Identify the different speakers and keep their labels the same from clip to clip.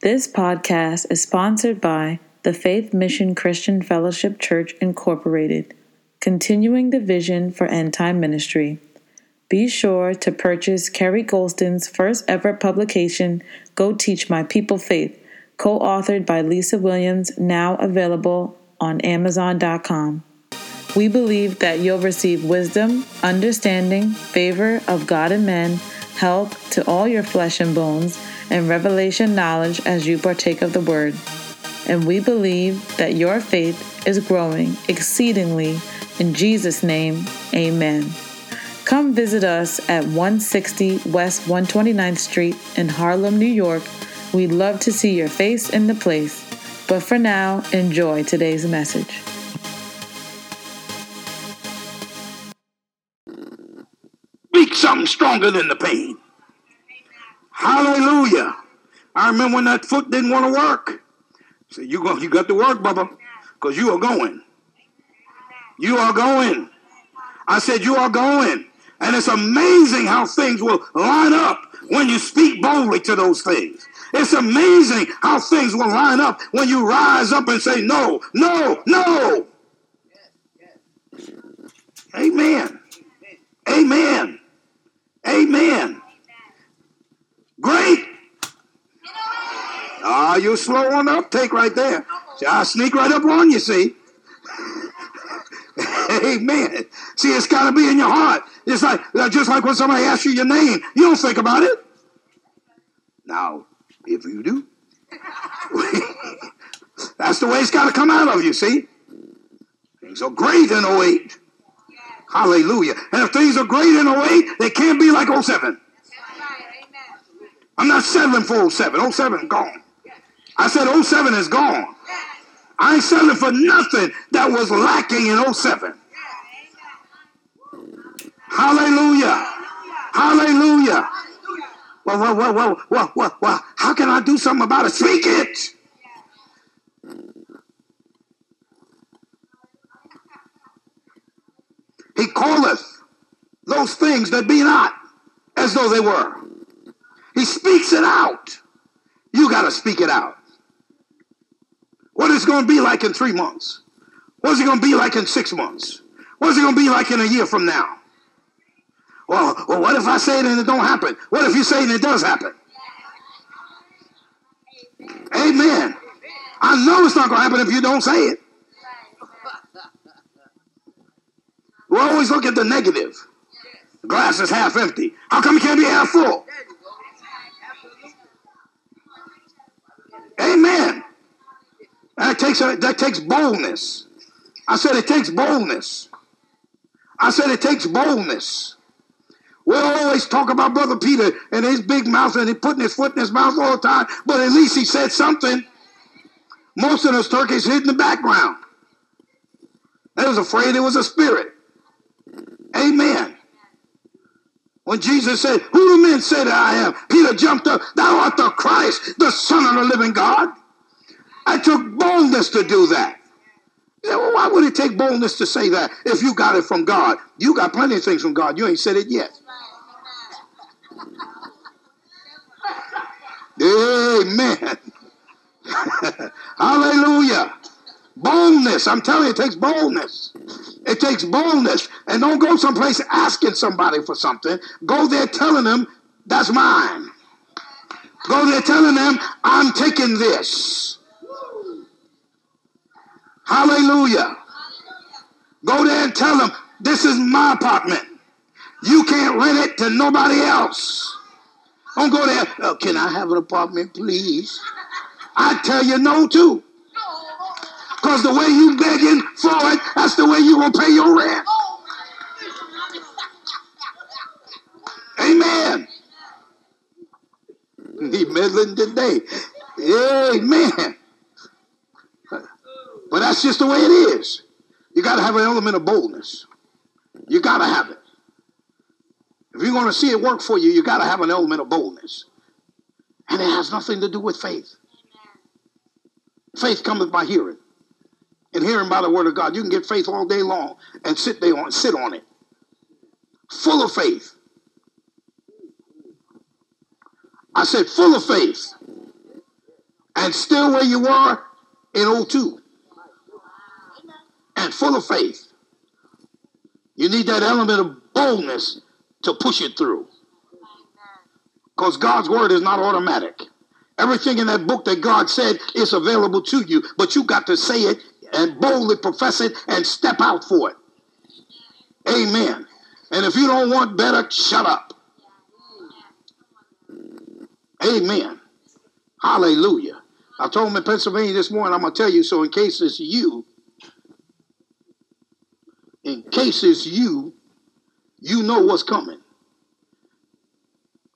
Speaker 1: This podcast is sponsored by the Faith Mission Christian Fellowship Church, Incorporated, continuing the vision for end time ministry. Be sure to purchase Kerry Golston's first ever publication, Go Teach My People Faith, co authored by Lisa Williams, now available on Amazon.com. We believe that you'll receive wisdom, understanding, favor of God and men, help to all your flesh and bones and revelation knowledge as you partake of the word. And we believe that your faith is growing exceedingly. In Jesus' name, amen. Come visit us at 160 West 129th Street in Harlem, New York. We'd love to see your face in the place. But for now, enjoy today's message.
Speaker 2: Speak something stronger than the pain. Hallelujah. I remember when that foot didn't want to work. So you go, you got to work, Bubba, because you are going. You are going. I said you are going. And it's amazing how things will line up when you speak boldly to those things. It's amazing how things will line up when you rise up and say, no, no, no. Amen. Amen. Amen. Great. Ah, you're slow on the uptake right there. See, I sneak right up on you, see. Amen. See, it's got to be in your heart. It's like just like when somebody asks you your name, you don't think about it. Now, if you do, that's the way it's got to come out of you. See, things are great in 08. Hallelujah. And if things are great in 08, they can't be like 07. I'm not settling for 07. 07 gone. I said 07 is gone. I ain't settling for nothing that was lacking in 07. Hallelujah. Hallelujah. Well, well, well, well, well, well, well, how can I do something about it? Speak it. He calleth those things that be not as though they were. He speaks it out. You got to speak it out. What is it going to be like in three months? What is it going to be like in six months? What is it going to be like in a year from now? Well, well, what if I say it and it don't happen? What if you say it and it does happen? Amen. I know it's not going to happen if you don't say it. We always look at the negative. Glass is half empty. How come it can't be half full? Amen. Takes that takes boldness. I said it takes boldness. I said it takes boldness. We always talk about Brother Peter and his big mouth and he putting his foot in his mouth all the time, but at least he said something. Most of those turkeys hid in the background. They was afraid it was a spirit. Amen. When Jesus said, Who do men say that I am? Peter jumped up, Thou art the Christ, the Son of the living God. I took boldness to do that. well, why would it take boldness to say that if you got it from God? You got plenty of things from God. You ain't said it yet. Amen. Hallelujah. Boldness. I'm telling you, it takes boldness. It takes boldness. And don't go someplace asking somebody for something. Go there telling them, that's mine. Go there telling them, I'm taking this. Hallelujah. Go there and tell them, this is my apartment. You can't rent it to nobody else. Don't go there, oh, can I have an apartment, please? I tell you no, too. Because the way you begging for it, that's the way you to pay your rent. Amen. He meddling today. Amen. But that's just the way it is. You got to have an element of boldness. You got to have it. If you're going to see it work for you, you got to have an element of boldness. And it has nothing to do with faith. Faith cometh by hearing. And hearing by the word of God. You can get faith all day long and sit there on sit on it. Full of faith. I said full of faith. and still where you were in 02 and full of faith. You need that element of boldness to push it through. Because God's word is not automatic. Everything in that book that God said is available to you, but you got to say it and boldly profess it and step out for it. Amen. And if you don't want better, shut up. Amen. Hallelujah. I told him in Pennsylvania this morning, I'm going to tell you, so in case it's you, in case it's you, you know what's coming.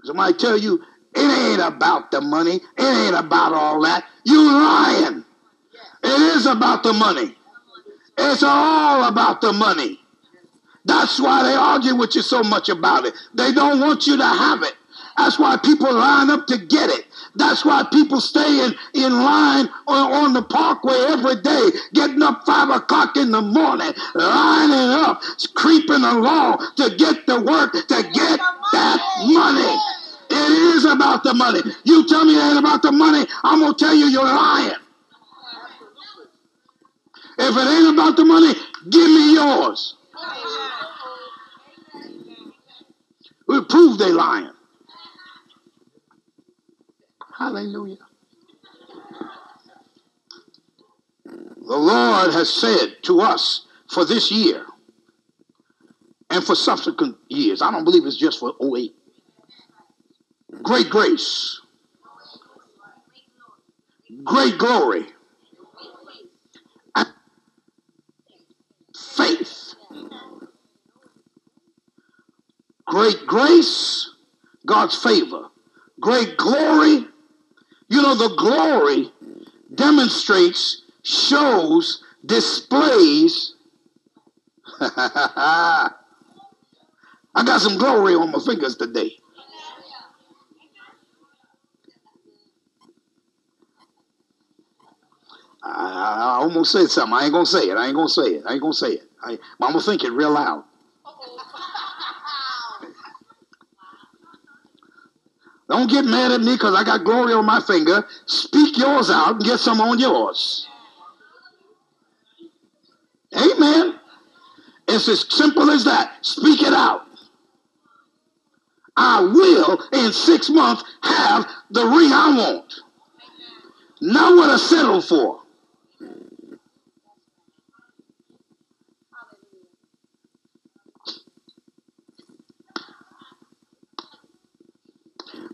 Speaker 2: Somebody tell you, it ain't about the money. It ain't about all that. You lying. It is about the money. It's all about the money. That's why they argue with you so much about it. They don't want you to have it. That's why people line up to get it. That's why people stay in, in line on, on the parkway every day, getting up five o'clock in the morning, lining up, creeping along to get the work, to get that money. It is about the money. You tell me it ain't about the money, I'm going to tell you you're lying. If it ain't about the money, give me yours. We prove they lying. Hallelujah. The Lord has said to us for this year and for subsequent years, I don't believe it's just for 08. Great grace, great glory, faith. Great grace, God's favor. Great glory, you know, the glory demonstrates, shows, displays. I got some glory on my fingers today. I, almost said something. I ain't gonna say it. I ain't gonna say it. I ain't gonna say it. I, I'm gonna think it real loud. Don't get mad at me because I got glory on my finger. Speak yours out and get some on yours. Amen. It's as simple as that. Speak it out. I will in six months have the ring I want. Not what I settled for.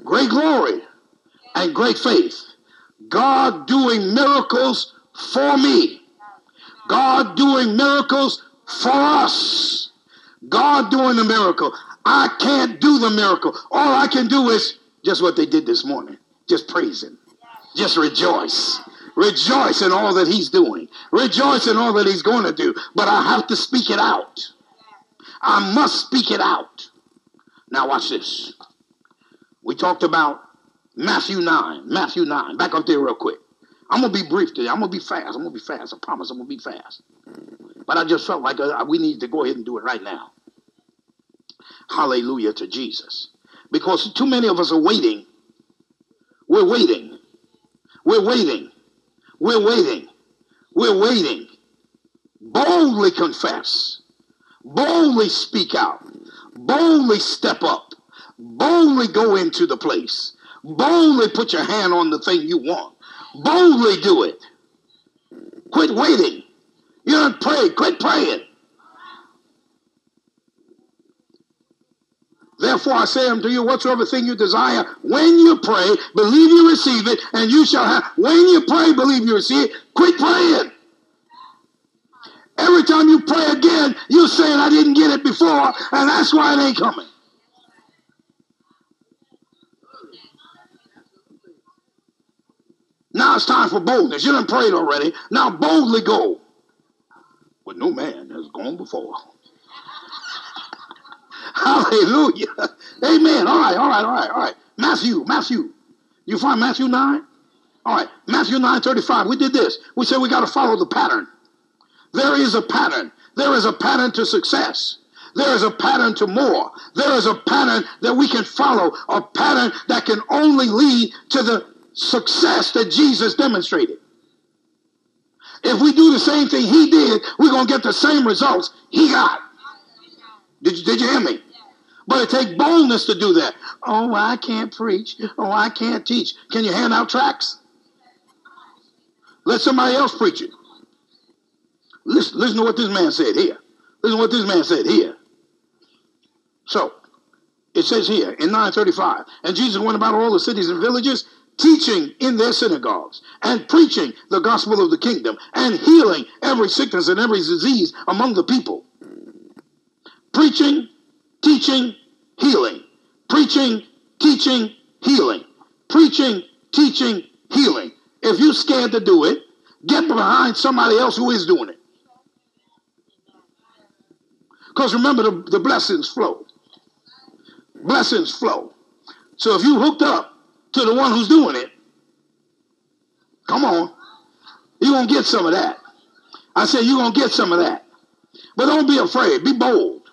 Speaker 2: Great glory and great faith. God doing miracles for me. God doing miracles for us. God doing the miracle. I can't do the miracle. All I can do is just what they did this morning. Just praise him. Just rejoice. Rejoice in all that he's doing. Rejoice in all that he's going to do. But I have to speak it out. I must speak it out. Now watch this. We talked about Matthew 9. Matthew 9. Back up there real quick. I'm going to be brief today. I'm going to be fast. I'm going to be fast. I promise I'm going to be fast. But I just felt like uh, we need to go ahead and do it right now. Hallelujah to Jesus. Because too many of us are waiting. We're waiting. We're waiting. We're waiting. We're waiting. Boldly confess. Boldly speak out. Boldly step up Boldly go into the place. Boldly put your hand on the thing you want. Boldly do it. Quit waiting. You don't pray. Quit praying. Therefore I say unto you, whatsoever thing you desire, when you pray, believe you receive it, and you shall have. When you pray, believe you receive it. Quit praying. Every time you pray again, you're saying, I didn't get it before, and that's why it ain't coming. Now it's time for boldness. You done prayed already. Now boldly go. But no man has gone before. Hallelujah. Amen. All right, all right, all right, all right. Matthew, Matthew. You find Matthew 9? All right, Matthew 9 35. We did this. We said we got to follow the pattern. There is a pattern. There is a pattern to success. There is a pattern to more. There is a pattern that we can follow, a pattern that can only lead to the success that Jesus demonstrated. If we do the same thing he did, we're going to get the same results he got. Did you, did you hear me? But it takes boldness to do that. Oh, I can't preach. Oh, I can't teach. Can you hand out tracts? Let somebody else preach it. Listen, listen to what this man said here. Listen to what this man said here. So, it says here in 935, and Jesus went about all the cities and villages, teaching in their synagogues and preaching the gospel of the kingdom and healing every sickness and every disease among the people. Preaching, teaching, healing. Preaching, teaching, healing. Preaching, teaching, healing. If you're scared to do it, get behind somebody else who is doing it. Because remember, the, the blessings flow. Blessings flow. So if you hooked up to the one who's doing it, come on, you're going to get some of that. I said, you're going to get some of that. But don't be afraid. Be bold.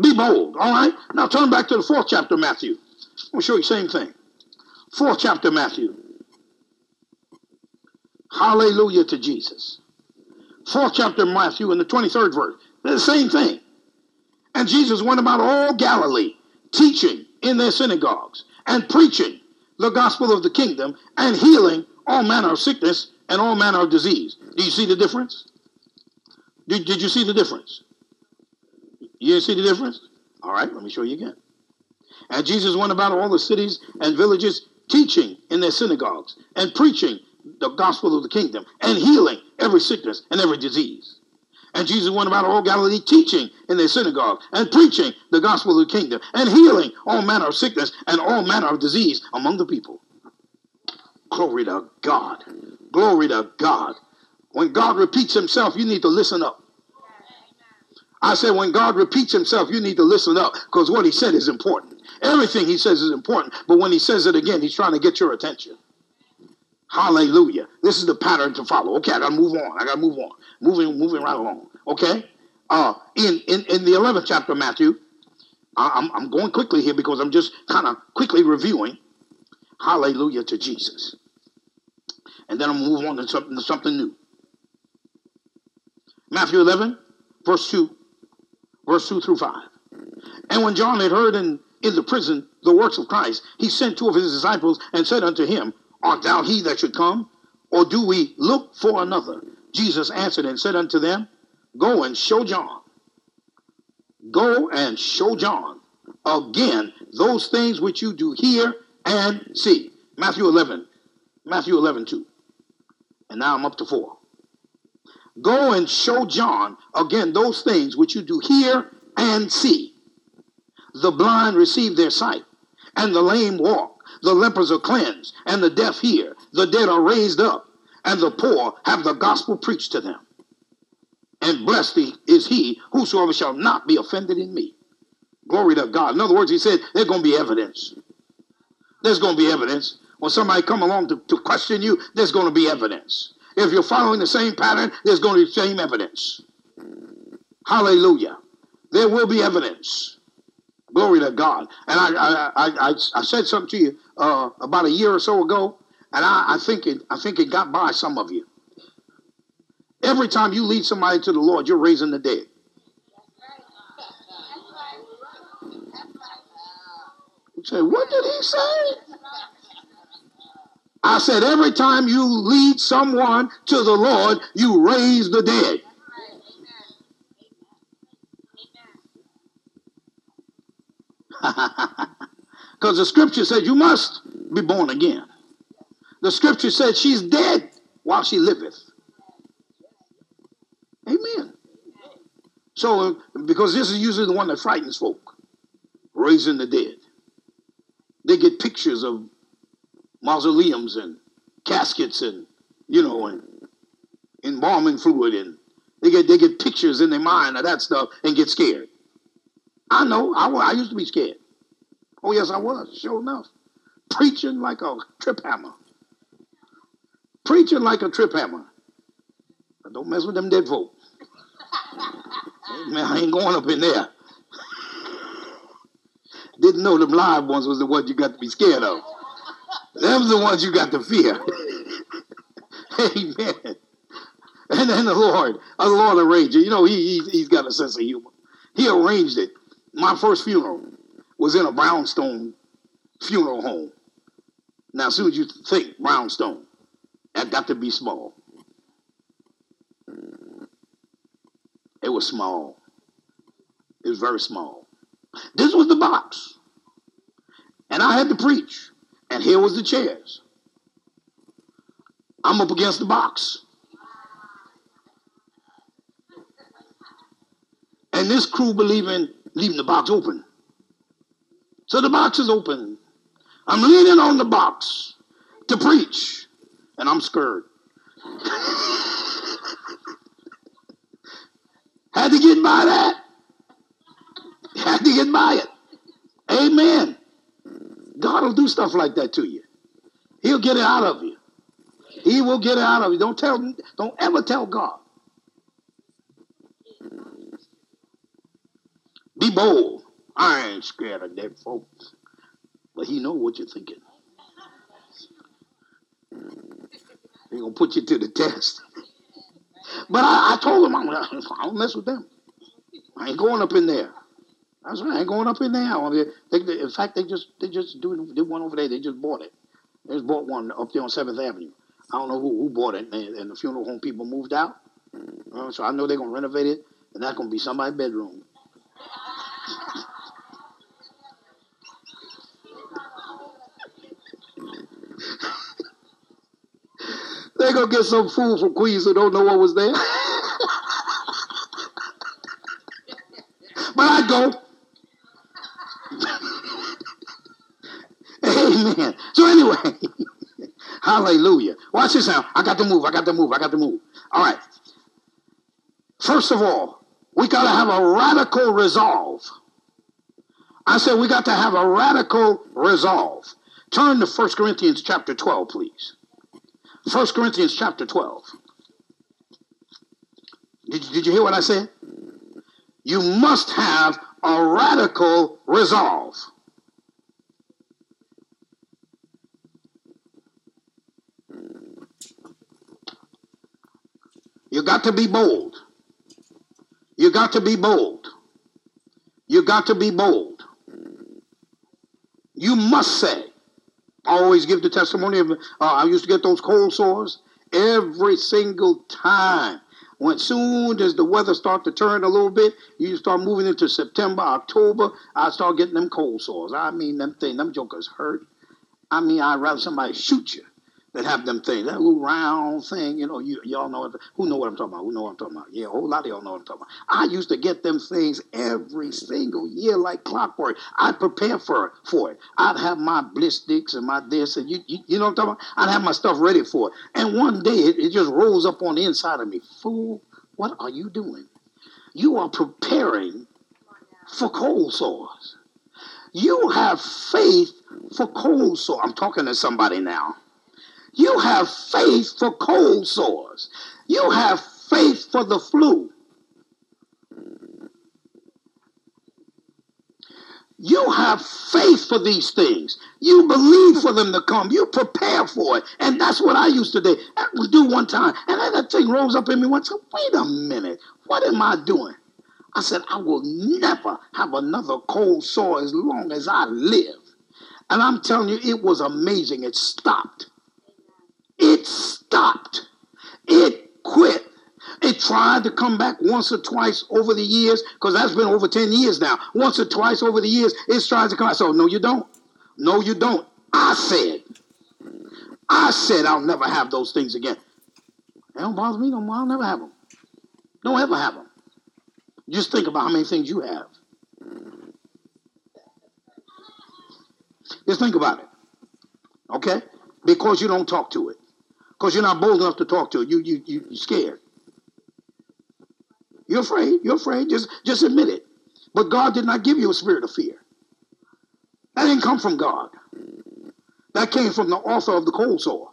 Speaker 2: Be bold. All right? Now turn back to the fourth chapter Matthew. I'm going to show you the same thing. Fourth chapter Matthew. Hallelujah to Jesus. Fourth chapter Matthew in the 23rd verse. the same thing. And Jesus went about all Galilee, teaching in their synagogues and preaching the gospel of the kingdom and healing all manner of sickness and all manner of disease. Do you see the difference? Did, did you see the difference? You didn't see the difference? All right, let me show you again. And Jesus went about all the cities and villages, teaching in their synagogues and preaching the gospel of the kingdom and healing every sickness and every disease. And Jesus went about all Galilee teaching in their synagogue and preaching the gospel of the kingdom and healing all manner of sickness and all manner of disease among the people. Glory to God. Glory to God. When God repeats himself, you need to listen up. I said, when God repeats himself, you need to listen up because what he said is important. Everything he says is important, but when he says it again, he's trying to get your attention. Hallelujah. This is the pattern to follow. Okay, I gotta move on. I gotta move on. Moving, moving right along. Okay? Uh, in, in, in the 11th chapter of Matthew, I'm, I'm going quickly here because I'm just kind of quickly reviewing. Hallelujah to Jesus. And then I'll move on to something, to something new. Matthew 11, verse 2, verse 2 through 5. And when John had heard in, in the prison the works of Christ, he sent two of his disciples and said unto him, Art thou he that should come? Or do we look for another? Jesus answered and said unto them, Go and show John. Go and show John again those things which you do hear and see. Matthew 11. Matthew 11, 2. And now I'm up to 4. Go and show John again those things which you do hear and see. The blind receive their sight, and the lame walk the lepers are cleansed, and the deaf hear, the dead are raised up, and the poor have the gospel preached to them. And blessed is he whosoever shall not be offended in me. Glory to God. In other words, he said there's going to be evidence. There's going to be evidence. When somebody come along to, to question you, there's going to be evidence. If you're following the same pattern, there's going to be the same evidence. Hallelujah. There will be evidence. Glory to God. And I, I, I, I, said something to you uh, about a year or so ago, and I, I think it, I think it got by some of you. Every time you lead somebody to the Lord, you're raising the dead. Say, what did he say? I said, every time you lead someone to the Lord, you raise the dead. Because the scripture says you must be born again. The scripture says she's dead while she liveth. Amen. So, because this is usually the one that frightens folk, raising the dead. They get pictures of mausoleums and caskets and, you know, and embalming fluid and they get they get pictures in their mind of that stuff and get scared. I know. I, I used to be scared. Oh, yes, I was, sure enough. Preaching like a trip hammer. Preaching like a trip hammer. Don't mess with them dead folk. Man, I ain't going up in there. Didn't know them live ones was the ones you got to be scared of. Them the ones you got to fear. Amen. And then the Lord, the Lord arranged it. You know, he, he, he's got a sense of humor. He arranged it. My first funeral was in a brownstone funeral home. Now, as soon as you think brownstone, that got to be small. It was small. It was very small. This was the box. And I had to preach. And here was the chairs. I'm up against the box. And this crew believe in leaving the box open. So the box is open. I'm leaning on the box to preach, and I'm scared. Had to get by that. Had to get by it. Amen. God will do stuff like that to you. He'll get it out of you. He will get it out of you. Don't tell, don't ever tell God. Be bold. I ain't scared of dead folks. But he know what you're thinking. He gonna put you to the test. But I, I told him, I'm, I don't mess with them. I ain't going up in there. I was I ain't going up in there. They, they, in fact, they just they just doing did one over there. They just bought it. They just bought one up there on Seventh Avenue. I don't know who, who bought it, and, and the funeral home people moved out. Uh, so I know they're gonna renovate it, and that's gonna be somebody's bedroom. They gonna get some food from Queens who don't know what was there. but I go. Amen. So anyway, hallelujah. Watch this now. I got to move. I got to move. I got to move. All right. First of all, we got to have a radical resolve. I said we got to have a radical resolve. Turn to 1 Corinthians chapter 12, please. 1 Corinthians chapter 12. Did, did you hear what I said? You must have a radical resolve. You got to be bold. You got to be bold. You got to be bold. You must say, Always give the testimony of uh, I used to get those cold sores every single time. When soon as the weather start to turn a little bit, you start moving into September, October, I start getting them cold sores. I mean, them thing, them jokers hurt. I mean, I'd rather somebody shoot you that have them things, that little round thing, you know, you y'all know who know what I'm talking about, who know what I'm talking about. Yeah, a whole lot of y'all know what I'm talking about. I used to get them things every single year like clockwork. I'd prepare for it, for it. I'd have my Blistex and my this and you, you, you know what I'm talking about? I'd have my stuff ready for it. And one day it, it just rose up on the inside of me. Fool, what are you doing? You are preparing for cold sores. You have faith for cold sores. I'm talking to somebody now. You have faith for cold sores. You have faith for the flu. You have faith for these things. You believe for them to come. You prepare for it. And that's what I used to do. I would do one time. And then that thing rose up in me once. Wait a minute. What am I doing? I said, I will never have another cold sore as long as I live. And I'm telling you, it was amazing. It stopped. It stopped. It quit. It tried to come back once or twice over the years, because that's been over 10 years now. Once or twice over the years, it's trying to come back. So, no, you don't. No, you don't. I said, I said I'll never have those things again. They don't bother me no more. I'll never have them. Don't ever have them. Just think about how many things you have. Just think about it. Okay? Because you don't talk to it because you're not bold enough to talk to it. You, you, you, you're scared. You're afraid. You're afraid. Just, just admit it. But God did not give you a spirit of fear. That didn't come from God. That came from the author of the cold sore.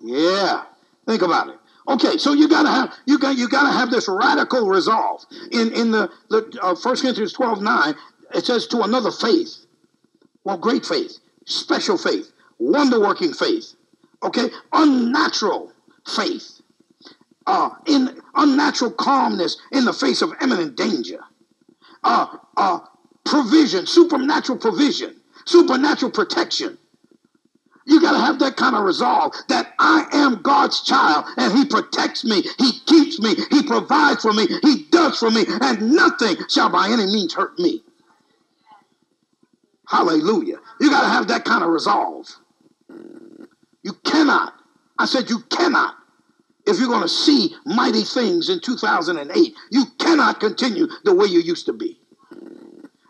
Speaker 2: Yeah. Think about it. Okay, so you gotta have you got you gotta have this radical resolve. In in the the uh, 1 Corinthians 12, 9, it says to another faith. Well, great faith, special faith, wonder working faith, okay, unnatural faith, uh, in unnatural calmness in the face of imminent danger, uh, uh, provision, supernatural provision, supernatural protection. You got to have that kind of resolve that I am God's child and He protects me, He keeps me, He provides for me, He does for me, and nothing shall by any means hurt me. Hallelujah. You got to have that kind of resolve. You cannot, I said, you cannot, if you're going to see mighty things in 2008, you cannot continue the way you used to be.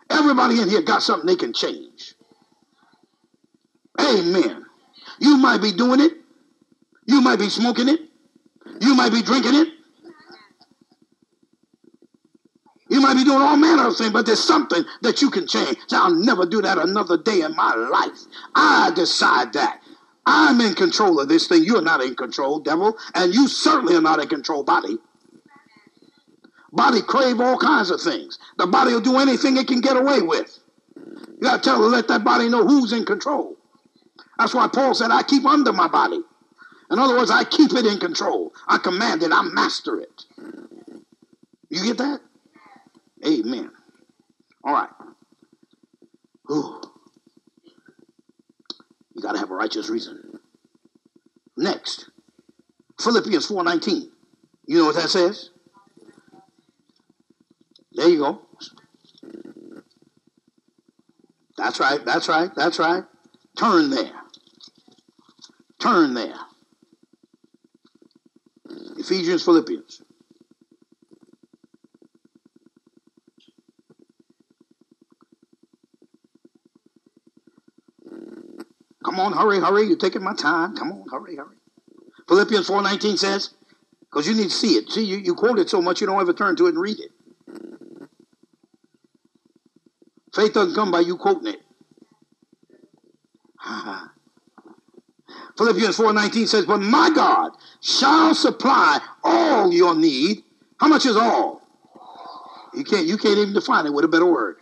Speaker 2: Everybody in here got something they can change. Amen. You might be doing it. You might be smoking it. You might be drinking it. You might be doing all manner of things, but there's something that you can change. I'll never do that another day in my life. I decide that. I'm in control of this thing. You're not in control, devil, and you certainly are not in control, body. Body crave all kinds of things. The body will do anything it can get away with. You got to tell let that body know who's in control. That's why Paul said, I keep under my body. In other words, I keep it in control. I command it. I master it. You get that? Amen. All right. Ooh. You got to have a righteous reason. Next, Philippians 4.19. You know what that says? There you go. That's right, that's right, that's right. Turn there. Turn there. Ephesians, Philippians. Come on, hurry, hurry. You're taking my time. Come on, hurry, hurry. Philippians 4.19 says, because you need to see it. See, you, you quote it so much you don't ever turn to it and read it. Faith doesn't come by you quoting it. Philippians 4.19 says, But my God shall supply all your need. How much is all? You can't, you can't even define it with a better word.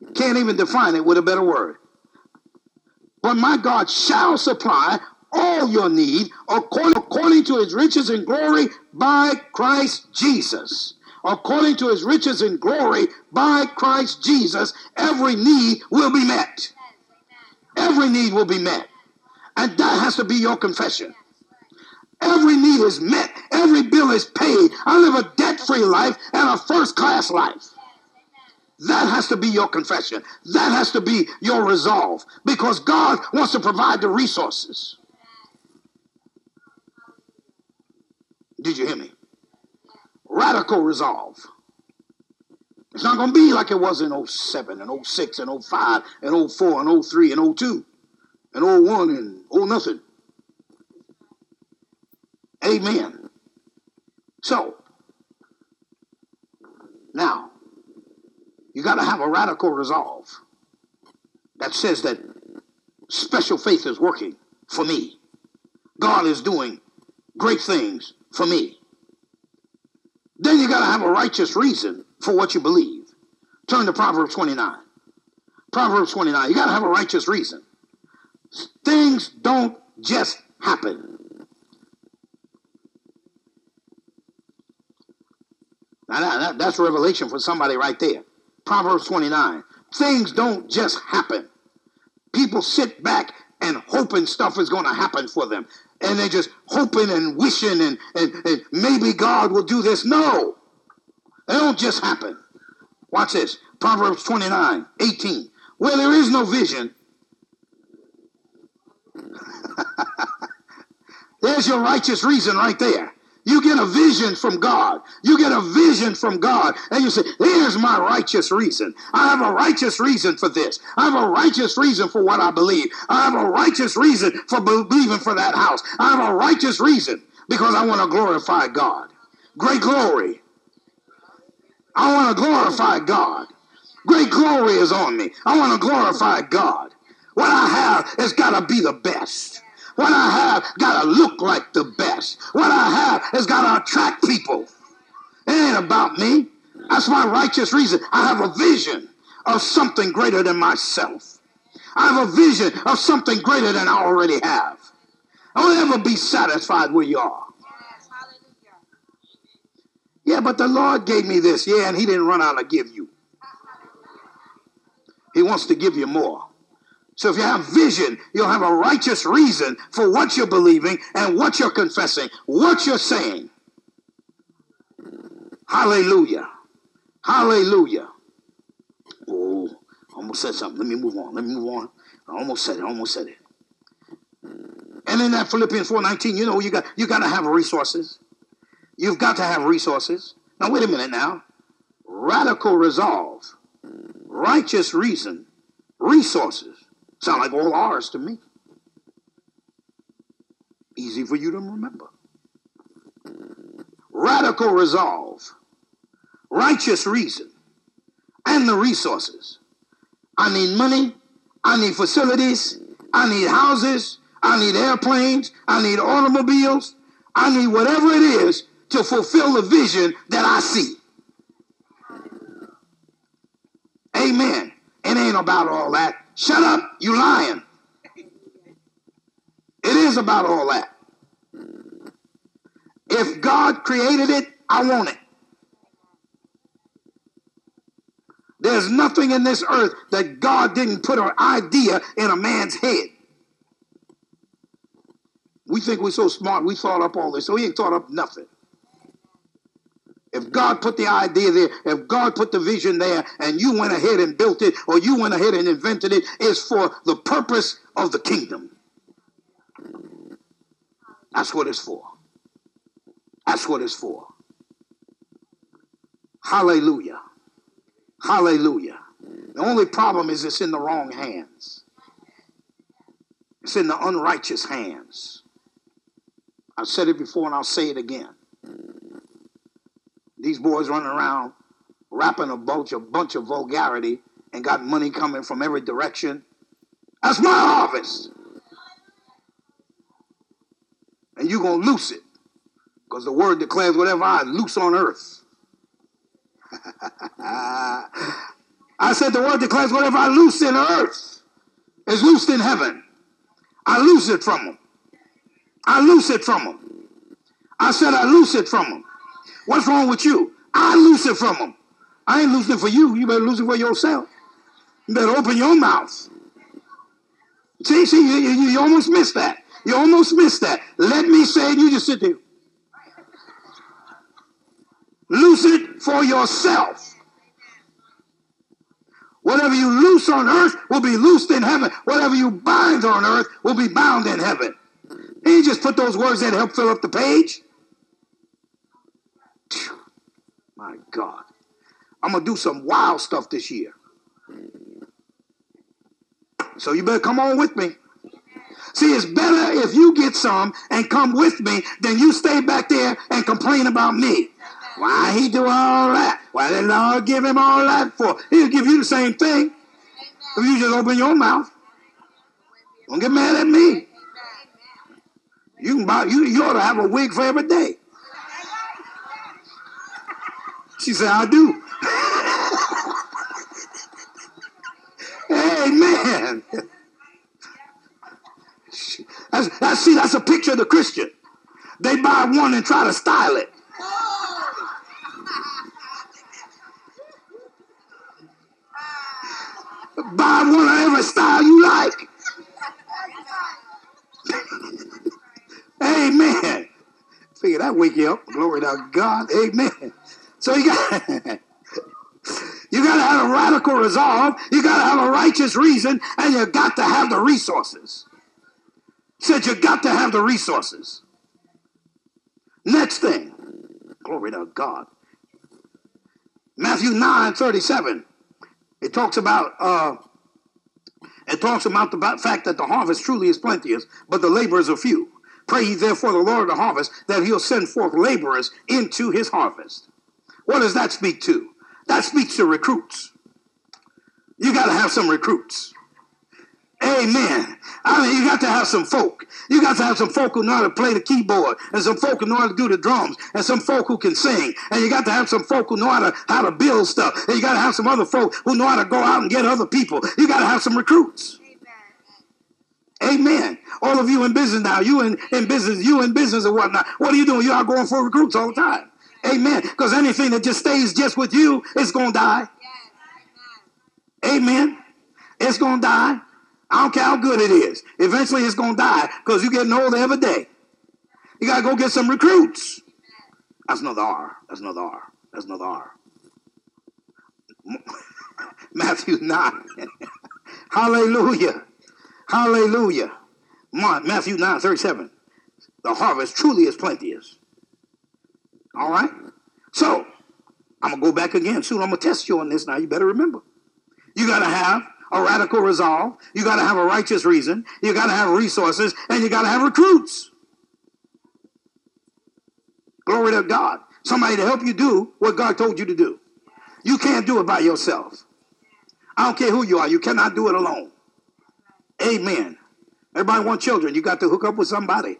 Speaker 2: You can't even define it with a better word. But my God shall supply all your need according, according to his riches and glory by Christ Jesus. According to his riches and glory by Christ Jesus, every need will be met. Every need will be met. And that has to be your confession. Every need is met. Every bill is paid. I live a debt free life and a first class life. That has to be your confession. That has to be your resolve because God wants to provide the resources. Did you hear me? Radical resolve. It's not going to be like it was in 07 and 06 and 05 and 04 and 03 and 02 and 01 and 0 nothing. Amen. So, now, you got to have a radical resolve that says that special faith is working for me. God is doing great things for me. Then you got to have a righteous reason for what you believe. Turn to Proverbs 29. Proverbs 29. You got to have a righteous reason. Things don't just happen. Now, that, that's revelation for somebody right there. Proverbs 29. Things don't just happen. People sit back and hoping stuff is going to happen for them. And they're just hoping and wishing and, and, and maybe God will do this. No. They don't just happen. Watch this. Proverbs 29, 18. Where there is no vision, there's your righteous reason right there. You get a vision from God. You get a vision from God. And you say, here's my righteous reason. I have a righteous reason for this. I have a righteous reason for what I believe. I have a righteous reason for believing for that house. I have a righteous reason because I want to glorify God. Great glory. I want to glorify God. Great glory is on me. I want to glorify God. What I have has got to be the best. What I have got to look like the best. What I have has got to attract people. It ain't about me. That's my righteous reason. I have a vision of something greater than myself. I have a vision of something greater than I already have. Don't ever be satisfied where you are. Yeah, but the Lord gave me this. Yeah, and He didn't run out to give you. He wants to give you more. So if you have vision, you'll have a righteous reason for what you're believing and what you're confessing, what you're saying. Hallelujah. Hallelujah. Oh, almost said something. Let me move on. Let me move on. I almost said it. I almost said it. And in that Philippians 4:19, you know, you got you got to have resources. You've got to have resources. Now wait a minute now. Radical resolve, righteous reason, resources. Sound like all ours to me. Easy for you to remember. Radical resolve, righteous reason, and the resources. I need money. I need facilities. I need houses. I need airplanes. I need automobiles. I need whatever it is to fulfill the vision that I see. Amen. It ain't about all that. Shut up, you lying. It is about all that. If God created it, I want it. There's nothing in this earth that God didn't put an idea in a man's head. We think we're so smart, we thought up all this. So he ain't thought up nothing. If God put the idea there, if God put the vision there, and you went ahead and built it, or you went ahead and invented it, it's for the purpose of the kingdom. That's what it's for. That's what it's for. Hallelujah. Hallelujah. The only problem is it's in the wrong hands. It's in the unrighteous hands. I've said it before and I'll say it again. These boys running around rapping a bunch, a bunch of vulgarity and got money coming from every direction. That's my harvest. And you're to loose it. Because the word declares whatever I loose on earth. I said the word declares whatever I loose in earth is loosed in heaven. I loose it from them. I loose it from them. I said I loose it from them. What's wrong with you? I loose it from them. I ain't losing it for you. You better lose it for yourself. You better open your mouth. See, see, you, you, you almost missed that. You almost missed that. Let me say it, you just sit there. Loose it for yourself. Whatever you loose on earth will be loosed in heaven. Whatever you bind on earth will be bound in heaven. He just put those words to help fill up the page. My God. I'm going to do some wild stuff this year. So you better come on with me. See, it's better if you get some and come with me than you stay back there and complain about me. Why he do all that? Why did Lord give him all that for? He'll give you the same thing if you just open your mouth. Don't get mad at me. You can buy you, you ought to have a wig for every day. She said, I do. Amen. That's, that's, see, that's a picture of the Christian. They buy one and try to style it. Buy one of every style you like. Amen. Figure that wake you up. Glory to God. Amen. So you got you got to have a radical resolve. You got to have a righteous reason, and you got to have the resources. Said you got to have the resources. Next thing, glory to God. Matthew 9 37. It talks about uh, it talks about the fact that the harvest truly is plenteous, but the laborers are few. Pray ye therefore the Lord of the harvest that he'll send forth laborers into his harvest. What does that speak to? That speaks to recruits. You got to have some recruits. Amen. I mean, you got to have some folk. You got to have some folk who know how to play the keyboard, and some folk who know how to do the drums, and some folk who can sing. And you got to have some folk who know how to how to build stuff. And you got to have some other folk who know how to go out and get other people. You got to have some recruits. Amen. All of you in business now, you in, in business, you in business or whatnot. What are you doing? You are going for recruits all the time. Amen. Because anything that just stays just with you, it's going to die. Amen. It's going to die. I don't care how good it is. Eventually it's going to die because you're getting older every day. You got to go get some recruits. That's another R. That's another R. That's another R. Matthew 9. Hallelujah. Hallelujah. Matthew 9 37. The harvest truly is plenteous. All right? So, I'm going to go back again soon. I'm going to test you on this now. You better remember. You got to have a radical resolve. You got to have a righteous reason. You got to have resources. And you got to have recruits. Glory to God. Somebody to help you do what God told you to do. You can't do it by yourself. I don't care who you are. You cannot do it alone. Amen. Everybody wants children. You got to hook up with somebody.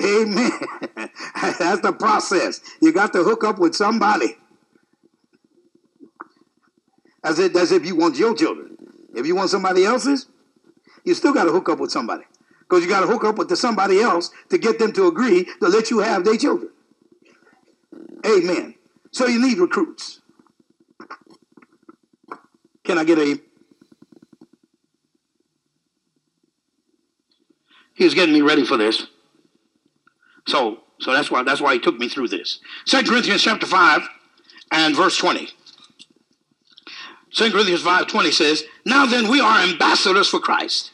Speaker 2: Amen. That's the process. You got to hook up with somebody. As if, as if you want your children. If you want somebody else's, you still got to hook up with somebody. Because you got to hook up with somebody else to get them to agree to let you have their children. Amen. So you need recruits. Can I get a He's getting me ready for this. So, so that's why that's why he took me through this. 2 Corinthians chapter 5 and verse 20. 2 Corinthians 5 20 says, Now then we are ambassadors for Christ.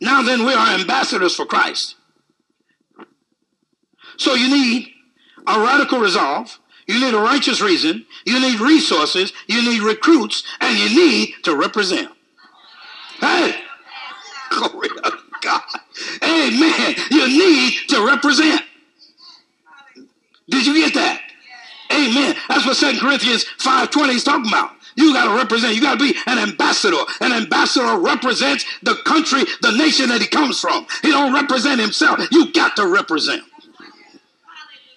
Speaker 2: Now then we are ambassadors for Christ. So you need a radical resolve, you need a righteous reason, you need resources, you need recruits, and you need to represent. Hey! Glory. Amen. You need to represent. Did you get that? Amen. That's what Second Corinthians 5.20 is talking about. You got to represent. You got to be an ambassador. An ambassador represents the country, the nation that he comes from. He don't represent himself. You got to represent.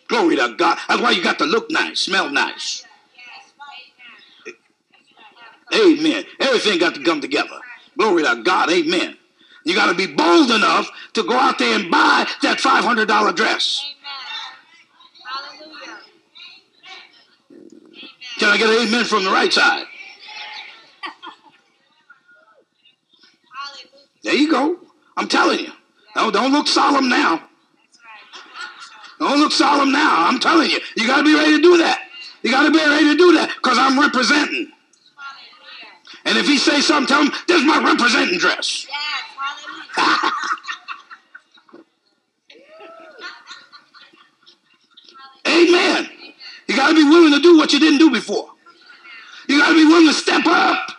Speaker 2: Glory to God. That's why you got to look nice, smell nice. Amen. Everything got to come together. Glory to God. Amen. You got to be bold enough to go out there and buy that $500 dress. Can I get an amen from the right side? There you go. I'm telling you. Don't, don't look solemn now. Don't look solemn now. I'm telling you. You got to be ready to do that. You got to be ready to do that because I'm representing. And if he says something, tell him, this is my representing dress. Amen. You got to be willing to do what you didn't do before. You got to be willing to step up.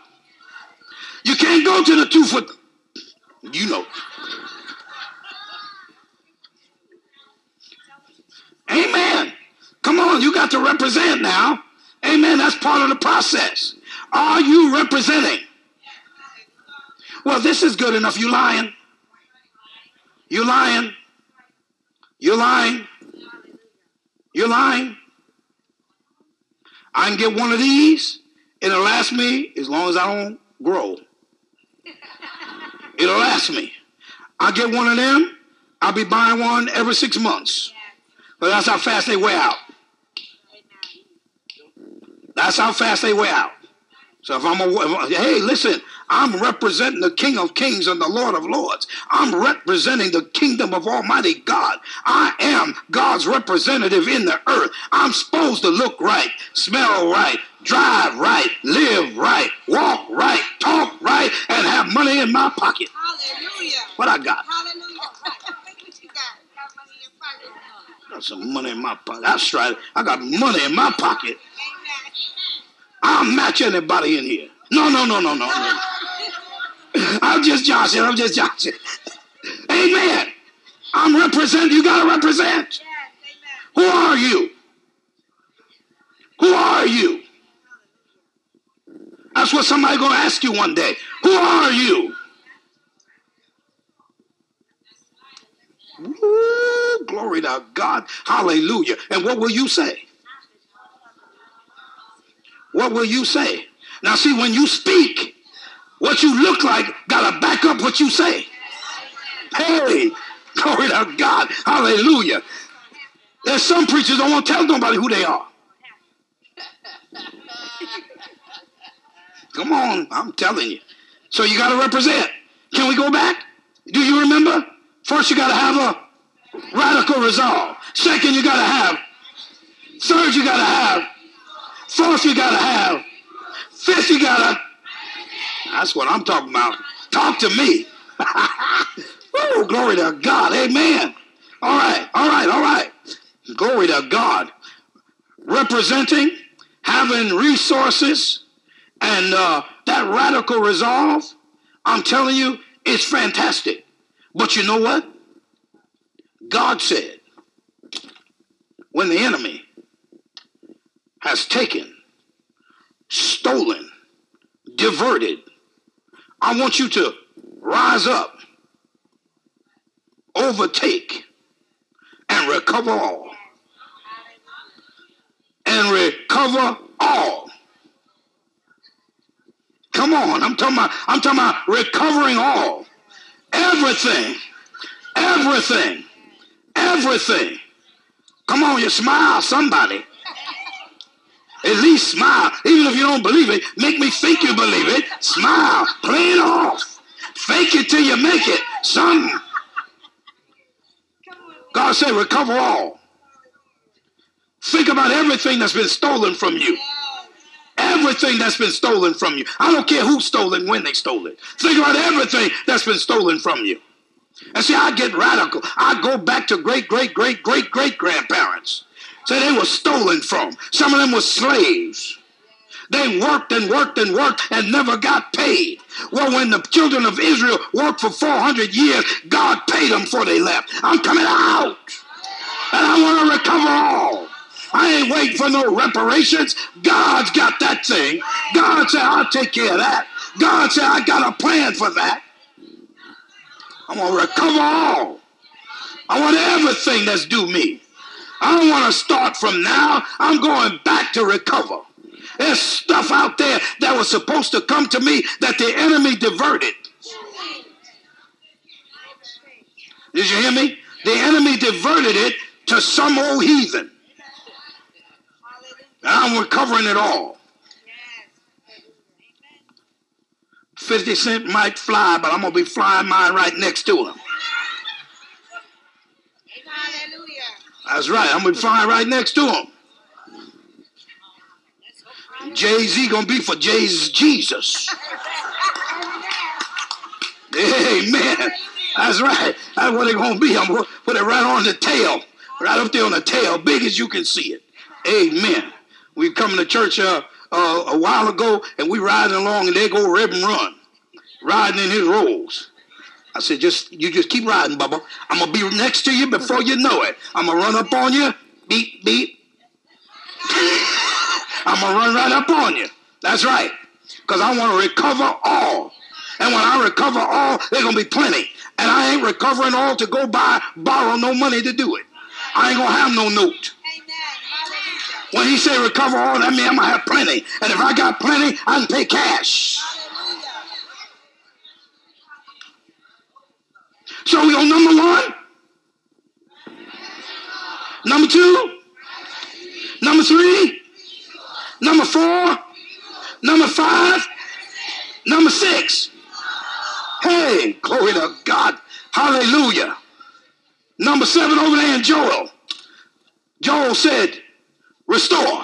Speaker 2: You can't go to the two foot. You know. Amen. Come on, you got to represent now. Amen. That's part of the process. Are you representing? Well, this is good enough. You lying. You lying. You lying. You lying. I can get one of these. It'll last me as long as I don't grow. It'll last me. I'll get one of them. I'll be buying one every six months. But that's how fast they wear out. That's how fast they wear out. So if I'm a, hey, listen, I'm representing the King of Kings and the Lord of Lords. I'm representing the kingdom of Almighty God. I am God's representative in the earth. I'm supposed to look right, smell right, drive right, live right, walk right, talk right, and have money in my pocket. Hallelujah. What I got? Hallelujah. what you got? Got money in your pocket. Got some money in my pocket. That's right. I got money in my pocket. I'll match anybody in here. No, no, no, no, no, no. I'm just joshing. I'm just joshing. Amen. I'm representing. You got to represent. Who are you? Who are you? That's what somebody going to ask you one day. Who are you? Ooh, glory to God. Hallelujah. And what will you say? What will you say? Now, see, when you speak, what you look like got to back up what you say. Hey, glory to God. Hallelujah. There's some preachers don't want to tell nobody who they are. Come on, I'm telling you. So you got to represent. Can we go back? Do you remember? First, you got to have a radical resolve. Second, you got to have. Third, you got to have. Fourth, you got to have. Fifth, you got to. That's what I'm talking about. Talk to me. oh, glory to God. Amen. All right, all right, all right. Glory to God. Representing, having resources, and uh, that radical resolve, I'm telling you, it's fantastic. But you know what? God said, when the enemy has taken, stolen, diverted, I want you to rise up, overtake, and recover all. And recover all. Come on, I'm talking about, I'm talking about recovering all. Everything. Everything. Everything. Come on, you smile, somebody. At least smile. Even if you don't believe it, make me think you believe it. Smile. Play it off. Fake it till you make it. Something. God said, recover all. Think about everything that's been stolen from you. Everything that's been stolen from you. I don't care who stole it when they stole it. Think about everything that's been stolen from you. And see, I get radical. I go back to great, great, great, great, great grandparents. Say they were stolen from. Some of them were slaves. They worked and worked and worked and never got paid. Well, when the children of Israel worked for 400 years, God paid them before they left. I'm coming out. And I want to recover all. I ain't waiting for no reparations. God's got that thing. God said, I'll take care of that. God said, I got a plan for that. I'm going to recover all. I want everything that's due me. I don't want to start from now. I'm going back to recover. There's stuff out there that was supposed to come to me that the enemy diverted. Did you hear me? The enemy diverted it to some old heathen. I'm recovering it all. 50 Cent might fly, but I'm going to be flying mine right next to him. That's right. I'm be flying right next to him. Jay Z to be for Jay's Jesus. Amen. That's right. That's what it's going to be. I'm to put it right on the tail, right up there on the tail, big as you can see it. Amen. We come to church uh, uh, a while ago, and we riding along, and they go Reverend Run, riding in his rolls. I said, just you just keep riding, Bubba. I'm gonna be next to you before you know it. I'm gonna run up on you, beep beep. I'm gonna run right up on you. That's right, because I want to recover all. And when I recover all, there's gonna be plenty. And I ain't recovering all to go buy, borrow no money to do it. I ain't gonna have no note. When he say recover all, that means I'm gonna have plenty. And if I got plenty, I can pay cash. So we on number one, number two, number three, number four, number five, number six. Hey, glory to God. Hallelujah. Number seven over there in Joel. Joel said, restore.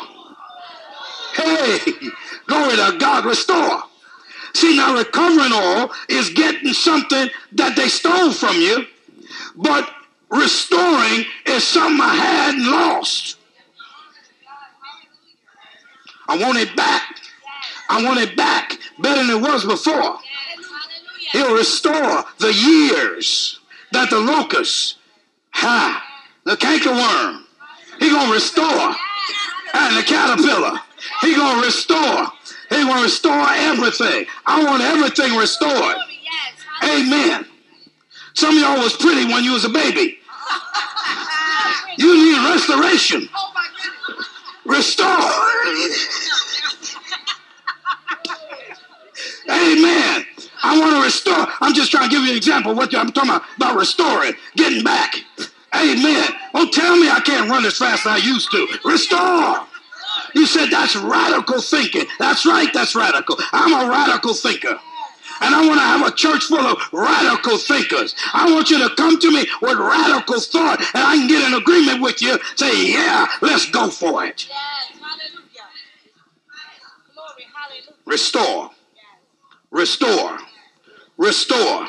Speaker 2: Hey, glory to God, restore. See, now recovering all is getting something that they stole from you, but restoring is something I had and lost. I want it back. I want it back better than it was before. He'll restore the years that the locust, ha, the cankerworm, he gonna restore, and the caterpillar, he gonna restore. He gonna restore everything. I want everything restored. Amen. Some of y'all was pretty when you was a baby. You need restoration. Restore. Amen. I want to restore. I'm just trying to give you an example what I'm talking about, about restoring, getting back. Amen. Don't tell me I can't run as fast as I used to. Restore. You said that's radical thinking. That's right, that's radical. I'm a radical thinker. And I want to have a church full of radical thinkers. I want you to come to me with radical thought, and I can get in agreement with you. Say, yeah, let's go for it. Yes, hallelujah. Hallelujah. Restore. Restore. Restore.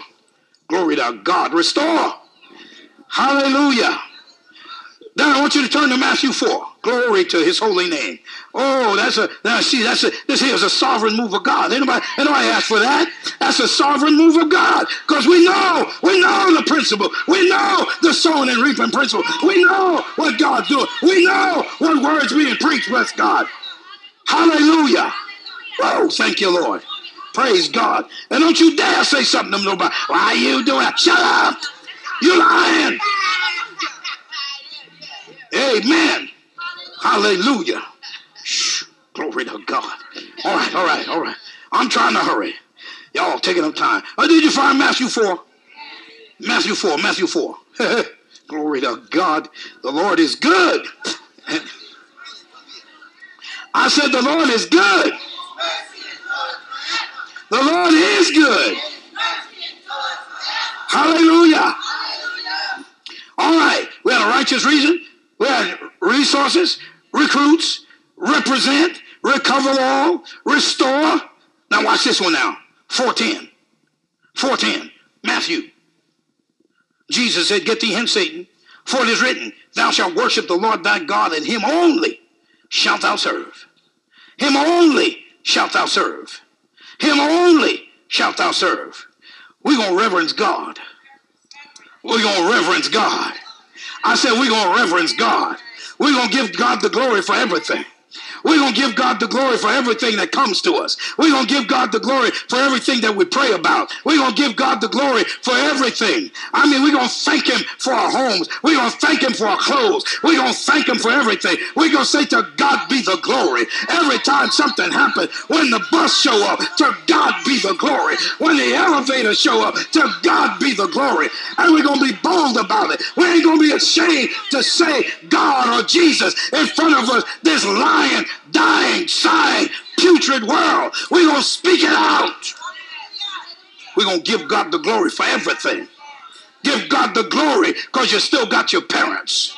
Speaker 2: Glory to God. Restore. Hallelujah. Then I want you to turn to Matthew 4. Glory to his holy name. Oh, that's a now see, that's a this here is a sovereign move of God. Anybody, anybody ask for that? That's a sovereign move of God. Because we know, we know the principle. We know the sowing and reaping principle. We know what God's doing. We know what words being preached with God. Hallelujah. Oh, thank you, Lord. Praise God. And don't you dare say something to nobody. Why are you doing that? Shut up. You lying. Amen. Hallelujah. Shh. Glory to God. All right, all right, all right. I'm trying to hurry. Y'all taking up time. Oh, did you find Matthew 4? Matthew 4, Matthew 4. Glory to God. The Lord is good. I said, The Lord is good. The Lord is good. Hallelujah. All right. We had a righteous reason. We had resources, recruits, represent, recover all, restore. Now watch this one now. 410. 410. Matthew. Jesus said, Get thee hence, Satan, for it is written, Thou shalt worship the Lord thy God, and him only shalt thou serve. Him only shalt thou serve. Him only shalt thou serve. We're going to reverence God. We're going to reverence God. I said, we're going to reverence God. We're going to give God the glory for everything. We're going to give God the glory for everything that comes to us. We're going to give God the glory for everything that we pray about. We're going to give God the glory for everything. I mean, we're going to thank Him for our homes. We're going to thank Him for our clothes. We're going to thank Him for everything. We're going to say to God be the glory. Every time something happens, when the bus show up, to God be the glory. When the elevator show up, to God be the glory. And we're going to be bold about it. We ain't going to be ashamed to say God or Jesus in front of us, this lion dying, sighing, putrid world. We're going to speak it out. We're going to give God the glory for everything. Give God the glory because you still got your parents.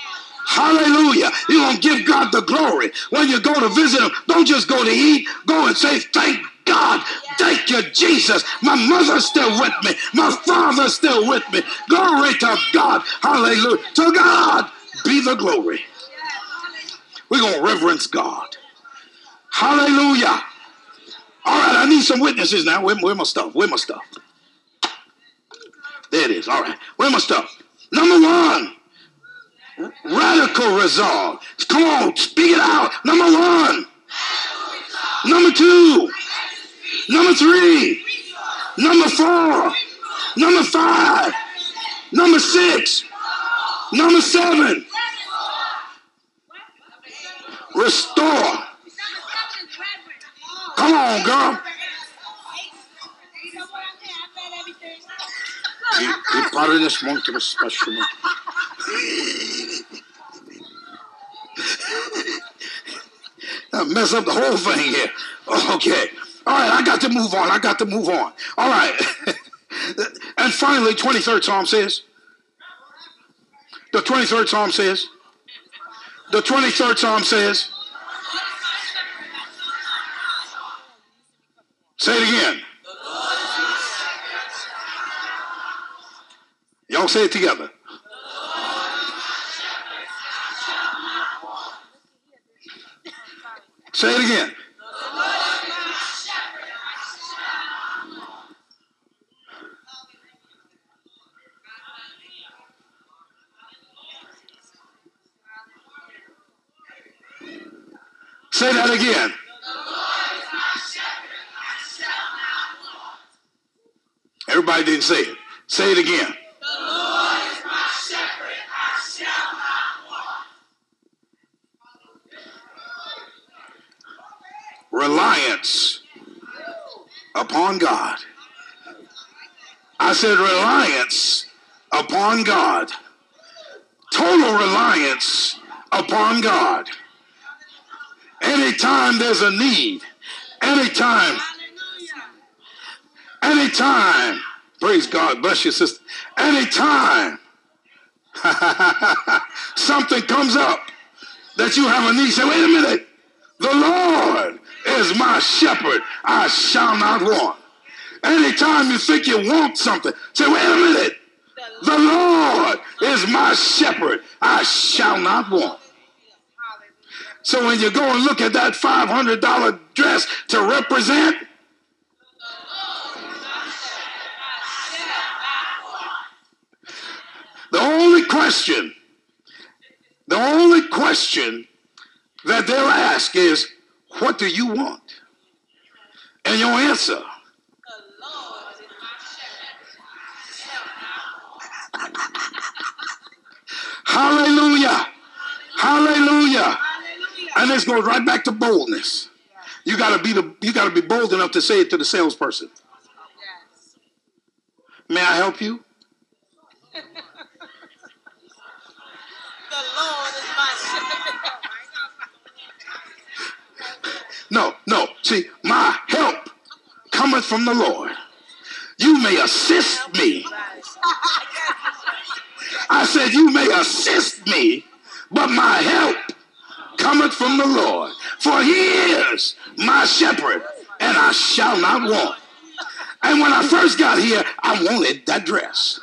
Speaker 2: Hallelujah. You're going to give God the glory. When you go to visit them, don't just go to eat. Go and say, Thank God. Thank you, Jesus. My mother's still with me. My father's still with me. Glory to God. Hallelujah. To God be the glory. We're going to reverence God. Hallelujah. All right, I need some witnesses now. Where, where my stuff? Where my stuff? There it is. All right. Where my stuff? Number one, radical resolve. Come on, speak it out. Number one. Number two. Number three. Number four. Number five. Number six. Number seven. Restore. Come on, girl. You, you part of this monkey was special. I mess up the whole thing here. Okay. All right, I got to move on. I got to move on. All right. and finally, 23rd Psalm says, the 23rd Psalm says, the 23rd Psalm says, Say it again. Y'all say it together. Say it again. Upon God. Anytime there's a need, anytime, anytime, praise God, bless you, sister, anytime something comes up that you have a need, say, wait a minute, the Lord is my shepherd, I shall not want. Anytime you think you want something, say, wait a minute, the Lord is my shepherd, I shall not want. So when you go and look at that $500 dress to represent, the only question, the only question that they'll ask is, what do you want? And your answer. Hallelujah. Hallelujah. And this goes right back to boldness. You gotta be the you gotta be bold enough to say it to the salesperson. May I help you?
Speaker 3: The Lord is my shepherd.
Speaker 2: No, no. See, my help cometh from the Lord. You may assist me. I said, You may assist me, but my help cometh from the Lord. For he is my shepherd, and I shall not want. And when I first got here, I wanted that dress.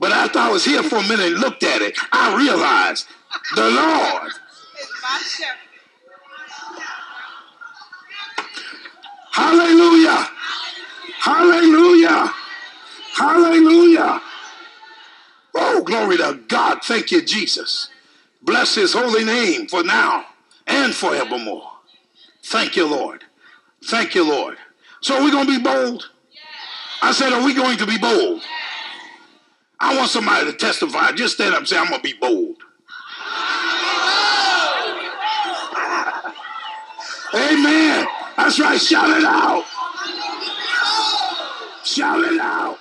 Speaker 2: But after I was here for a minute and looked at it, I realized the Lord. Hallelujah. Hallelujah. Hallelujah. Oh, glory to God. Thank you, Jesus. Bless his holy name for now and forevermore. Thank you, Lord. Thank you, Lord. So are we going to be bold? I said, are we going to be bold? I want somebody to testify. Just stand up and say, I'm going to be bold. Amen. That's right. Shout it out. Shout it out.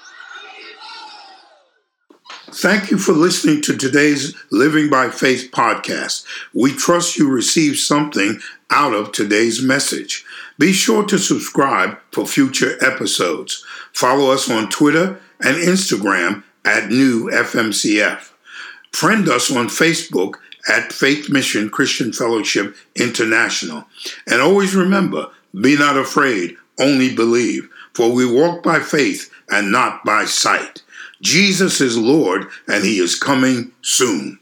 Speaker 2: Thank you for listening to today's Living by Faith podcast. We trust you received something out of today's message. Be sure to subscribe for future episodes. Follow us on Twitter and Instagram at New FMCF. Friend us on Facebook at Faith Mission Christian Fellowship International. And always remember, be not afraid, only believe, for we walk by faith and not by sight. Jesus is Lord, and he is coming soon.